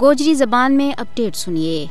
گوجری زبان میں اپڈیٹ سنیے۔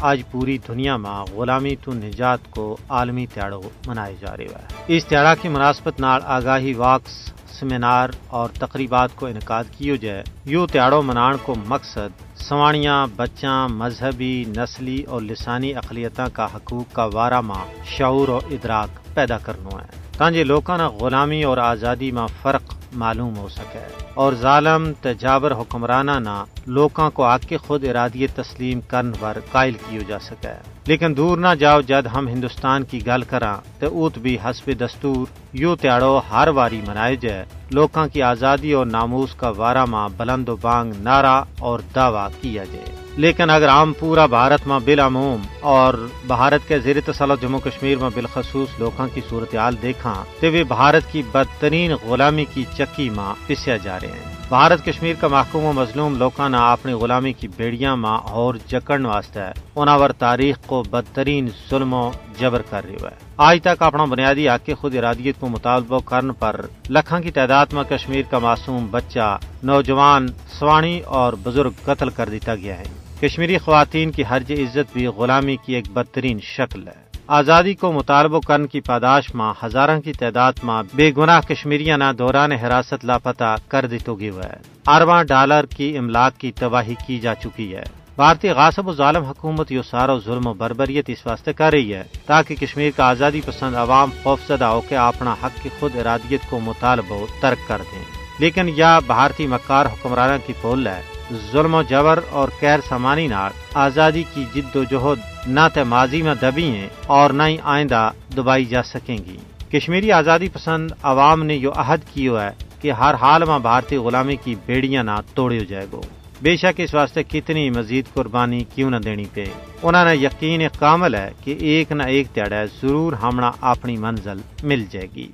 آج پوری دنیا میں غلامی تو نجات کو عالمی تیاڑو منائے جا رہے ہیں۔ اس تیاڑا کی مناسبت نال آگاہی واکس سیمینار اور تقریبات کو انعقاد کیو جائے۔ یو تیاڑو منان کو مقصد سوانیاں، بچاں، مذہبی، نسلی اور لسانی اقلیتوں کا حقوق کا وارہ ماں شعور اور ادراک پیدا کرنا ہے تانجے لوکاں غلامی اور آزادی میں فرق معلوم ہو سکے۔ اور ظالم تجابر حکمرانہ نہ لوکاں کو آگ کے خود ارادی تسلیم کرن پر قائل کیو جا سکے۔ لیکن دور نہ جاؤ، جد ہم ہندوستان کی گل کراں تو اوت بھی حسب دستور یو تیاڑو ہر واری منائے جائے لوکاں کی آزادی اور ناموس کا وارہ ماں بلند و بانگ نعرہ اور دعویٰ کیا جائے لیکن اگر ہم پورا بھارت میں بالعموم اور بھارت کے زیر تسلط جموں کشمیر میں بالخصوص لوکاں کی صورتحال دیکھا تو وہ بھارت کی بدترین غلامی کی چکی ماں پسیا جا رہے ہیں۔ بھارت کشمیر کا محکوم و مظلوم لوکاں نہ اپنی غلامی کی بیڑیاں ماں اور جکڑن واسطے اناور تاریخ کو بدترین ظلم و جبر کر رہی ہے۔ آج تک اپنا بنیادی حق کی خود ارادیت کو مطالبہ کرنے پر لکھاں کی تعداد میں کشمیر کا معصوم بچہ نوجوان سوانی اور بزرگ قتل کر دیتا گیا ہے۔ کشمیری خواتین کی حرج عزت بھی غلامی کی ایک بدترین شکل ہے۔ آزادی کو مطالبہ کرنے کی پاداش ماں ہزاروں کی تعداد ماں بے گناہ کشمیریاں نہ دوران حراست لاپتہ کر دی تو گی ہے۔ ارواں ڈالر کی املاک کی تباہی کی جا چکی ہے۔ بھارتی غاصب و ظالم حکومت یو سارا ظلم و بربریت اس واسطے کر رہی ہے تاکہ کشمیر کا آزادی پسند عوام خوفزدہ ہو کے اپنا حق کی خود ارادیت کو مطالبہ ترک کر دیں۔ لیکن یہ بھارتی مکار حکمرانوں کی پول ہے۔ ظلم و جبر اور کیر سمانی نار آزادی کی جد و جہد نہ تو ماضی میں دبی ہیں اور نہ ہی آئندہ دبائی جا سکیں گی۔ کشمیری آزادی پسند عوام نے یہ عہد کیا ہے کہ ہر حال میں بھارتی غلامی کی بیڑیاں نہ توڑی جائے گو۔ بے شک اس واسطے کتنی مزید قربانی کیوں نہ دینی پے۔ انہوں نے یقین کامل ہے کہ ایک نہ ایک تیڑا ضرور ہمنا اپنی منزل مل جائے گی۔